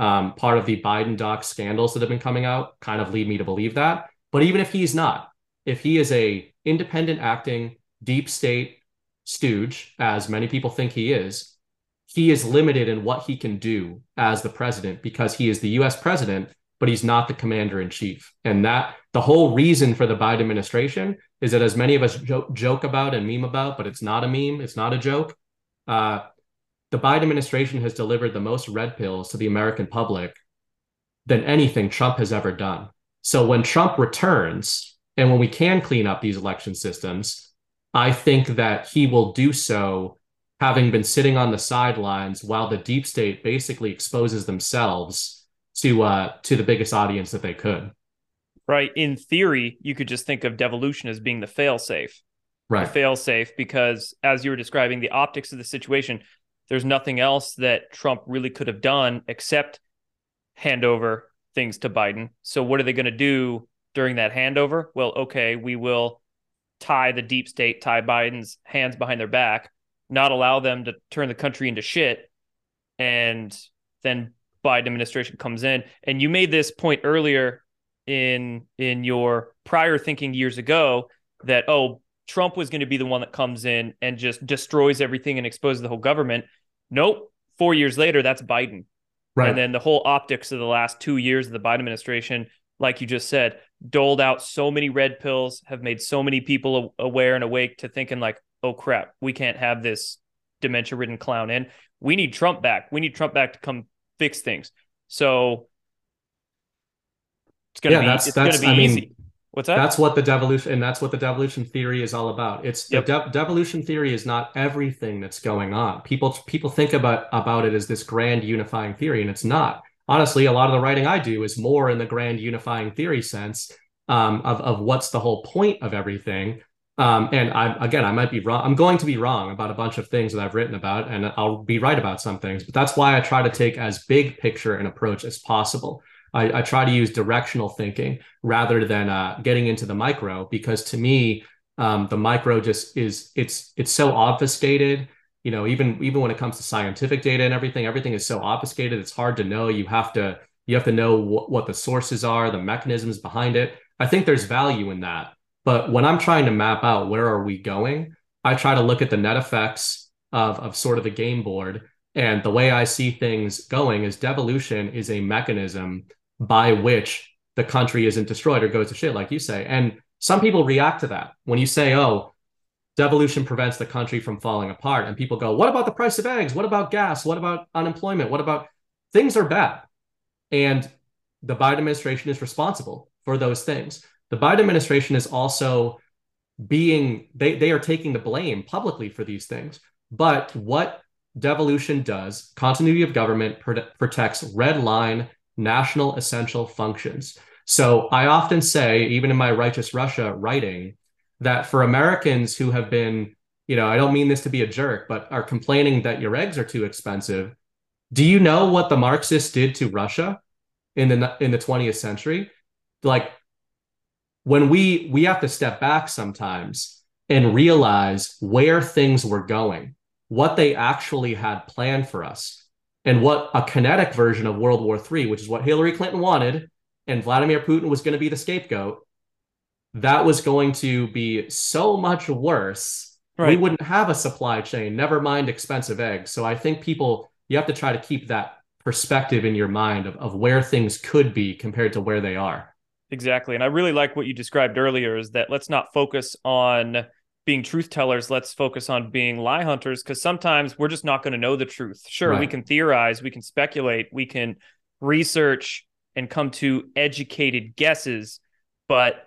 Um, part of the Biden doc scandals that have been coming out kind of lead me to believe that. But even if he's not, if he is a independent acting deep state stooge, as many people think he is, he is limited in what he can do as the president because he is the US president, but he's not the commander in chief. And that the whole reason for the Biden administration is that as many of us jo- joke about and meme about, but it's not a meme, it's not a joke. Uh, the Biden administration has delivered the most red pills to the American public than anything Trump has ever done. So when Trump returns and when we can clean up these election systems, I think that he will do so having been sitting on the sidelines while the deep state basically exposes themselves to uh to the biggest audience that they could. Right. In theory, you could just think of devolution as being the failsafe. Right. The failsafe because as you were describing the optics of the situation, there's nothing else that Trump really could have done except hand over things to Biden. So what are they going to do during that handover? Well, okay, we will tie the deep state, tie Biden's hands behind their back, not allow them to turn the country into shit. And then Biden administration comes in. And you made this point earlier in in your prior thinking years ago that oh Trump was going to be the one that comes in and just destroys everything and exposes the whole government. Nope. Four years later, that's Biden. Right. And then the whole optics of the last two years of the Biden administration, like you just said, doled out so many red pills, have made so many people aware and awake to thinking like, oh crap, we can't have this dementia ridden clown in. We need Trump back. We need Trump back to come fix things. So it's gonna yeah, be that's, it's that's, gonna be I easy. Mean, What's that? That's what the devolution and that's what the devolution theory is all about. It's yep. the de- devolution theory is not everything that's going on. People people think about about it as this grand unifying theory, and it's not honestly, a lot of the writing I do is more in the grand unifying theory sense um, of, of what's the whole point of everything. Um, and I, again, I might be wrong. I'm going to be wrong about a bunch of things that I've written about, and I'll be right about some things. But that's why I try to take as big picture an approach as possible. I, I try to use directional thinking rather than uh, getting into the micro, because to me, um, the micro just is it's it's so obfuscated. You know even even when it comes to scientific data and everything everything is so obfuscated it's hard to know. You have to you have to know wh- what the sources are the mechanisms behind it. I think there's value in that. But when i'm trying to map out where are we going i try to look at the net effects of of sort of the game board. And the way i see things going is devolution is a mechanism by which the country isn't destroyed or goes to shit like you say and some people react to that when you say oh devolution prevents the country from falling apart. And people go, what about the price of eggs? What about gas? What about unemployment? What about things are bad? And the Biden administration is responsible for those things. The Biden administration is also being, they, they are taking the blame publicly for these things. But what devolution does, continuity of government pr- protects red line national essential functions. So I often say, even in my Righteous Russia writing, that for Americans who have been, you know, I don't mean this to be a jerk, but are complaining that your eggs are too expensive. Do you know what the Marxists did to Russia in the in the 20th century? Like when we we have to step back sometimes and realize where things were going, what they actually had planned for us, and what a kinetic version of World War III, which is what Hillary Clinton wanted, and Vladimir Putin was going to be the scapegoat that was going to be so much worse. Right. We wouldn't have a supply chain, never mind expensive eggs. So I think people, you have to try to keep that perspective in your mind of, of where things could be compared to where they are. Exactly. And I really like what you described earlier is that let's not focus on being truth tellers. Let's focus on being lie hunters because sometimes we're just not going to know the truth. Sure, right. we can theorize, we can speculate, we can research and come to educated guesses, but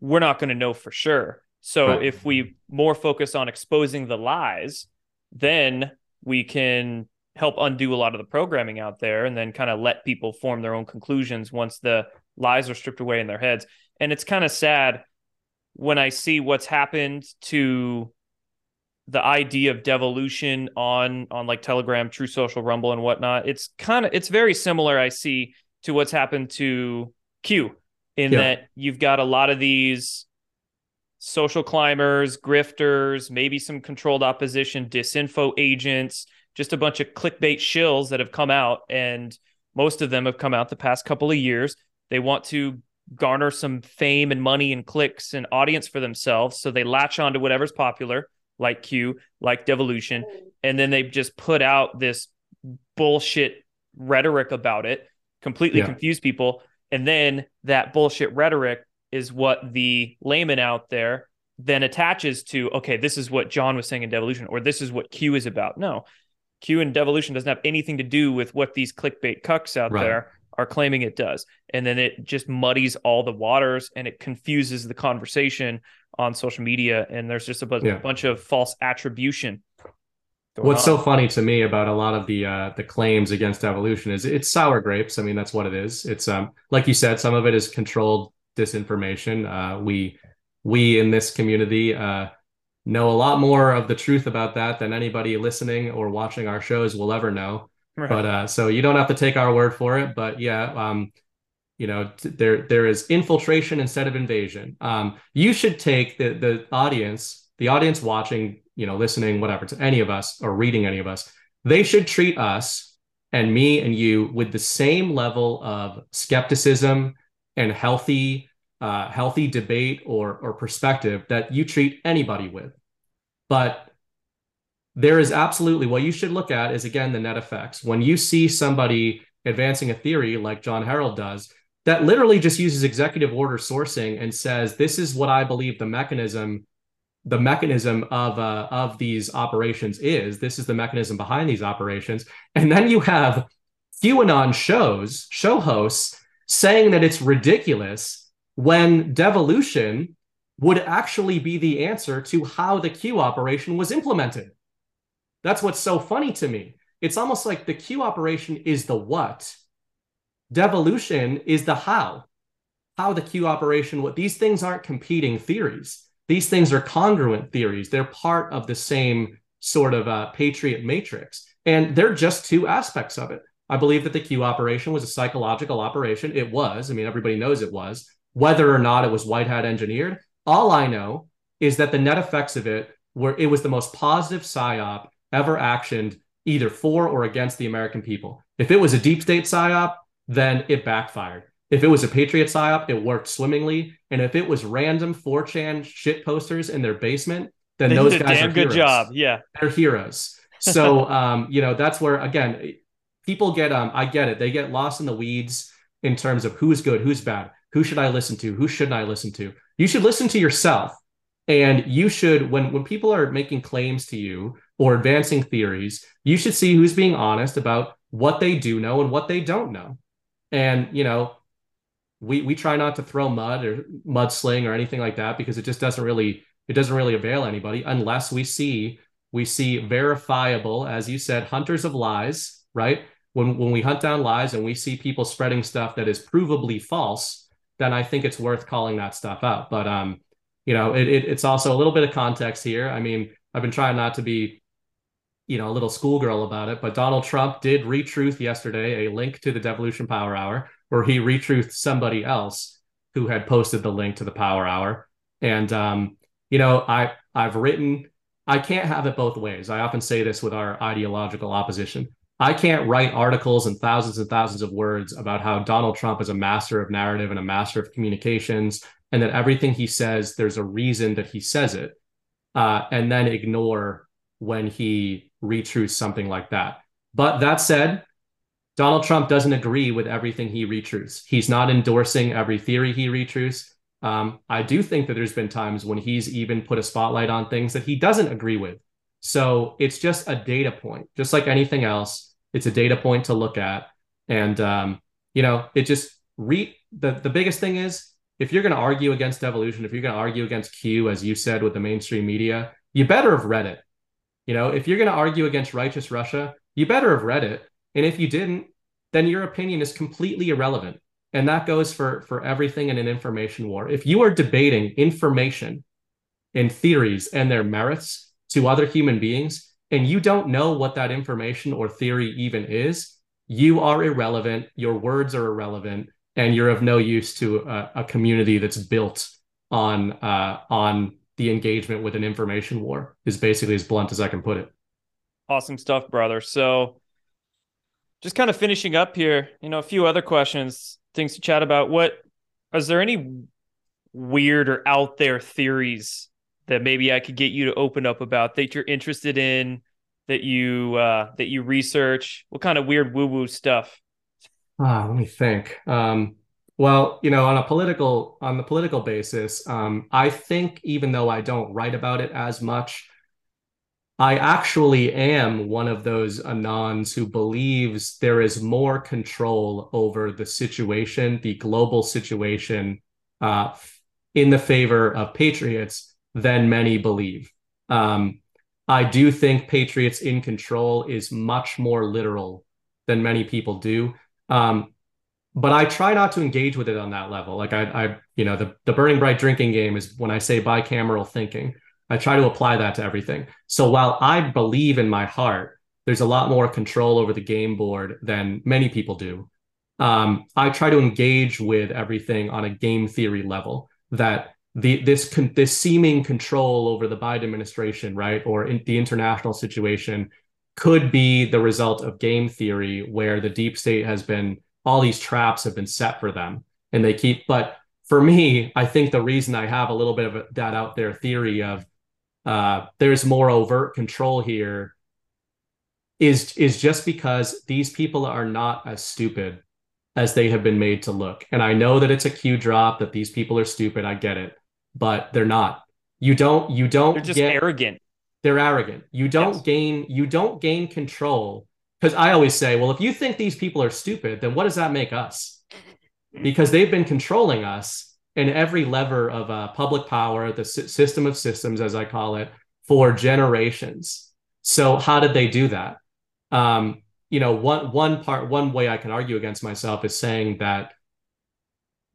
we're not going to know for sure. So right. if we more focus on exposing the lies, then we can help undo a lot of the programming out there and then kind of let people form their own conclusions once the lies are stripped away in their heads. And it's kind of sad when I see what's happened to the idea of devolution on on like Telegram, Truth Social, Rumble, and whatnot. It's kind of it's very similar. I see to what's happened to Q in yeah. that you've got a lot of these social climbers, grifters, maybe some controlled opposition, disinfo agents, just a bunch of clickbait shills that have come out. And most of them have come out the past couple of years. They want to garner some fame and money and clicks and audience for themselves. So they latch on to whatever's popular, like Q, like Devolution, and then they just put out this bullshit rhetoric about it, completely yeah. confuse people. And then that bullshit rhetoric is what the layman out there then attaches to, okay, this is what John was saying in Devolution, or this is what Q is about. No, Q and Devolution doesn't have anything to do with what these clickbait cucks out right. there are claiming it does. And then it just muddies all the waters and it confuses the conversation on social media. And there's just a, bu- yeah. bunch of false attribution. What's on. so funny to me about a lot of the uh, the claims against evolution is it's sour grapes. I mean, that's what it is. It's um like you said, some of it is controlled disinformation. Uh, we we in this community uh, know a lot more of the truth about that than anybody listening or watching our shows will ever know. Right. But uh, so you don't have to take our word for it. But yeah, um, you know, t- there there is infiltration instead of invasion. Um, you should take the the audience, the audience watching, you know, listening, whatever, to any of us or reading any of us. They should treat us and me and you with the same level of skepticism and healthy uh, healthy debate or or perspective that you treat anybody with. But there is absolutely what you should look at is again the net effects. When you see somebody advancing a theory like Jon Herold does, that literally just uses executive order sourcing and says this is what I believe the mechanism the mechanism of uh, of these operations is. This is the mechanism behind these operations, and then you have QAnon shows, show hosts saying that it's ridiculous when devolution would actually be the answer to how the Q operation was implemented. That's what's so funny to me. It's almost like the Q operation is the what, devolution is the how. How the Q operation, what these things aren't competing theories. These things are congruent theories. They're part of the same sort of uh, patriot matrix. And they're just two aspects of it. I believe that the Q operation was a psychological operation. It was. I mean, everybody knows it was. Whether or not it was white hat engineered, all I know is that the net effects of it were it was the most positive psyop ever actioned either for or against the American people. If it was a deep state psyop, then it backfired. If it was a patriot psyop, it worked swimmingly. And if it was random 4chan shit posters in their basement, then they those guys damn are good heroes. job. Yeah. They're heroes. So um, you know, that's where again, people get um, I get it. They get lost in the weeds in terms of who's good, who's bad, who should I listen to, who shouldn't I listen to. You should listen to yourself. And you should, when when people are making claims to you or advancing theories, you should see who's being honest about what they do know and what they don't know. And you know, we we try not to throw mud or mudsling or anything like that because it just doesn't really it doesn't really avail anybody unless we see we see verifiable, as you said, hunters of lies, right? When when we hunt down lies and we see people spreading stuff that is provably false, then I think it's worth calling that stuff out. But um, you know, it, it, it's also a little bit of context here. I mean, I've been trying not to be, you know, a little schoolgirl about it, but Donald Trump did retruth yesterday a link to the Devolution Power Hour where he retruthed somebody else who had posted the link to the Power Hour. And um, you know, I I've written I can't have it both ways. I often say this with our ideological opposition. I can't write articles and thousands and thousands of words about how Donald Trump is a master of narrative and a master of communications and that everything he says, there's a reason that he says it, uh, and then ignore when he retruths something like that. But that said, Donald Trump doesn't agree with everything he retruths. He's not endorsing every theory he retruths. Um, I do think that there's been times when he's even put a spotlight on things that he doesn't agree with. So it's just a data point, just like anything else. It's a data point to look at, and um, you know, it just re the the biggest thing is if you're going to argue against evolution, if you're going to argue against Q, as you said with the mainstream media, you better have read it. You know, if you're going to argue against righteous Russia, you better have read it. And if you didn't, then your opinion is completely irrelevant. And that goes for, for everything in an information war. If you are debating information and theories and their merits to other human beings, and you don't know what that information or theory even is, you are irrelevant. Your words are irrelevant and you're of no use to a, a community that's built on uh, on the engagement with an information war is basically as blunt as I can put it. Awesome stuff, brother. So just kind of finishing up here, you know, a few other questions, things to chat about. What is there any weird or out there theories that maybe I could get you to open up about that you're interested in, that you uh, that you research? What kind of weird woo woo stuff? Ah, let me think. Um, well, you know, on a political on the political basis, um, I think even though I don't write about it as much, I actually am one of those anons who believes there is more control over the situation, the global situation, uh, in the favor of patriots than many believe. Um, I do think patriots in control is much more literal than many people do. Um, but I try not to engage with it on that level. Like I, I, you know, the the burning bright drinking game is when I say bicameral thinking. I try to apply that to everything. So while I believe in my heart, there's a lot more control over the game board than many people do. Um, I try to engage with everything on a game theory level. That the this con- this seeming control over the Biden administration, right, or in the international situation, could be the result of game theory, where the deep state has been all these traps have been set for them and they keep but for me i think the reason i have a little bit of that out there theory of uh, there's more overt control here is is just because these people are not as stupid as they have been made to look. And i know that it's a Q drop that these people are stupid. I get it but they're not. You don't you don't they're just get, arrogant. They're arrogant. You don't yes. gain you don't gain control because I always say, well, if you think these people are stupid, then what does that make us? Because they've been controlling us in every lever of uh, public power, the s- system of systems, as I call it, for generations. So how did they do that? Um, you know, one one part, one way I can argue against myself is saying that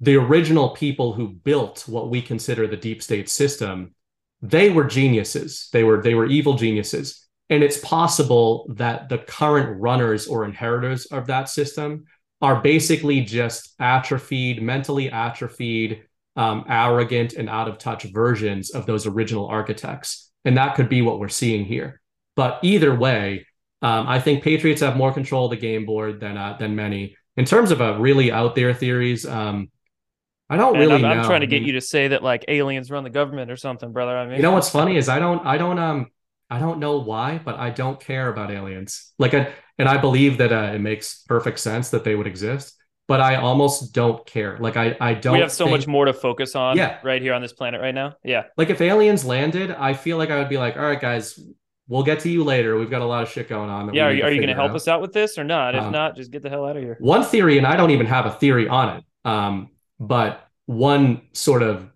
the original people who built what we consider the deep state system, they were geniuses. They were they were evil geniuses and it's possible that the current runners or inheritors of that system are basically just atrophied, mentally atrophied, um, arrogant, and out of touch versions of those original architects. And that could be what we're seeing here. But either way, um, I think Patriots have more control of the game board than uh, than many. In terms of a uh, really out there theories, um, I don't really I'm, I'm, trying to get you to say that like aliens run the government or something, brother. I mean, you know what's funny is I don't I don't um I don't know why, but I don't care about aliens. Like, I, and I believe that uh, it makes perfect sense that they would exist, but I almost don't care. Like, I, I don't. We have so think, much more to focus on. Yeah. right here on this planet right now. Yeah. Like, if aliens landed, I feel like I would be like, all right, guys, we'll get to you later. We've got a lot of shit going on. yeah. Are you, you going to help out. us out with this or not? If um, not, just get the hell out of here. One theory, and I don't even have a theory on it, um, but one sort of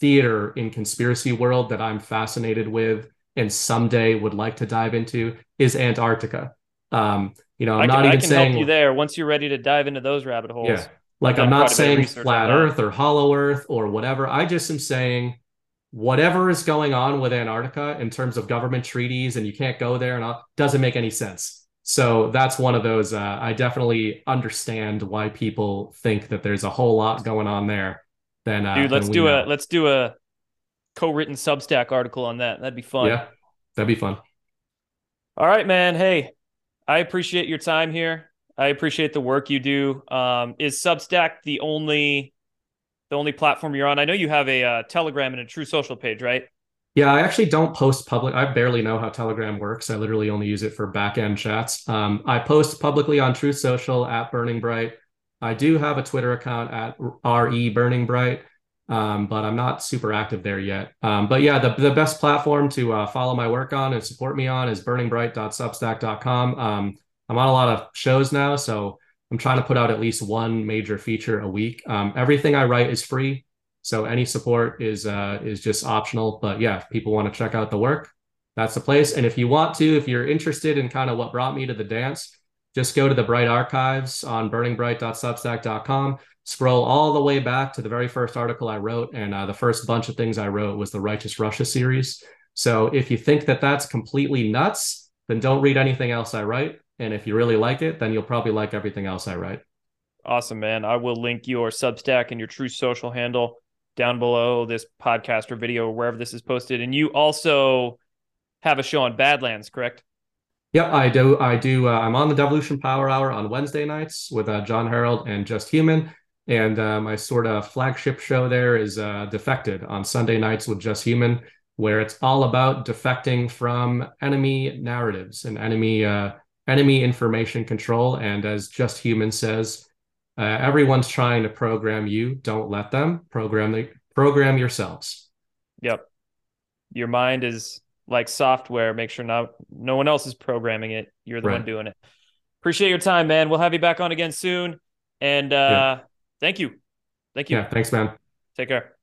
theater in conspiracy world that I'm fascinated with and someday would like to dive into is Antarctica. Um, you know, I'm I not can, even I can saying help you there once you're ready to dive into those rabbit holes. Yeah. Like I'm not saying flat Earth or hollow Earth or whatever. I just am saying whatever is going on with Antarctica in terms of government treaties and you can't go there and all doesn't make any sense. So that's one of those. Uh, I definitely understand why people think that there's a whole lot going on there. Then, uh, dude, let's do know. a let's do a co-written Substack article on that. That'd be fun. Yeah, that'd be fun. All right, man. Hey, I appreciate your time here. I appreciate the work you do. Um, is Substack the only the only platform you're on? I know you have a uh, Telegram and a Truth Social page, right? Yeah, I actually don't post public. I barely know how Telegram works. I literally only use it for back end chats. Um, I post publicly on Truth Social at Burning Bright. I do have a Twitter account at re Burning Bright um, but I'm not super active there yet. Um, but yeah, the, the best platform to uh, follow my work on and support me on is burningbright.substack.com. Um, I'm on a lot of shows now, so I'm trying to put out at least one major feature a week. Um, everything I write is free, so any support is uh, is just optional. But yeah, if people want to check out the work, that's the place. And if you want to, if you're interested in kind of what brought me to the dance, just go to the Bright Archives on burningbright.substack.com scroll all the way back to the very first article I wrote, and uh, the first bunch of things I wrote was the Righteous Russia series. So if you think that that's completely nuts, then don't read anything else I write. And if you really like it, then you'll probably like everything else I write. Awesome, man. I will link your Substack and your Truth Social handle down below this podcast or video, or wherever this is posted. And you also have a show on Badlands, correct? Yep, I do. I do. Uh, I'm on the Devolution Power Hour on Wednesday nights with uh, Jon Herold and Just Human. And uh, my sort of flagship show there is uh, Defected on Sunday nights with Just Human, where it's all about defecting from enemy narratives and enemy uh, enemy information control. And as Just Human says, uh, everyone's trying to program you. Don't let them program the program yourselves. Yep. Your mind is like software. Make sure not no one else is programming it. You're the right. one doing it. Appreciate your time, man. We'll have you back on again soon. And uh, yeah. thank you. Thank you. Yeah, thanks, man. Take care.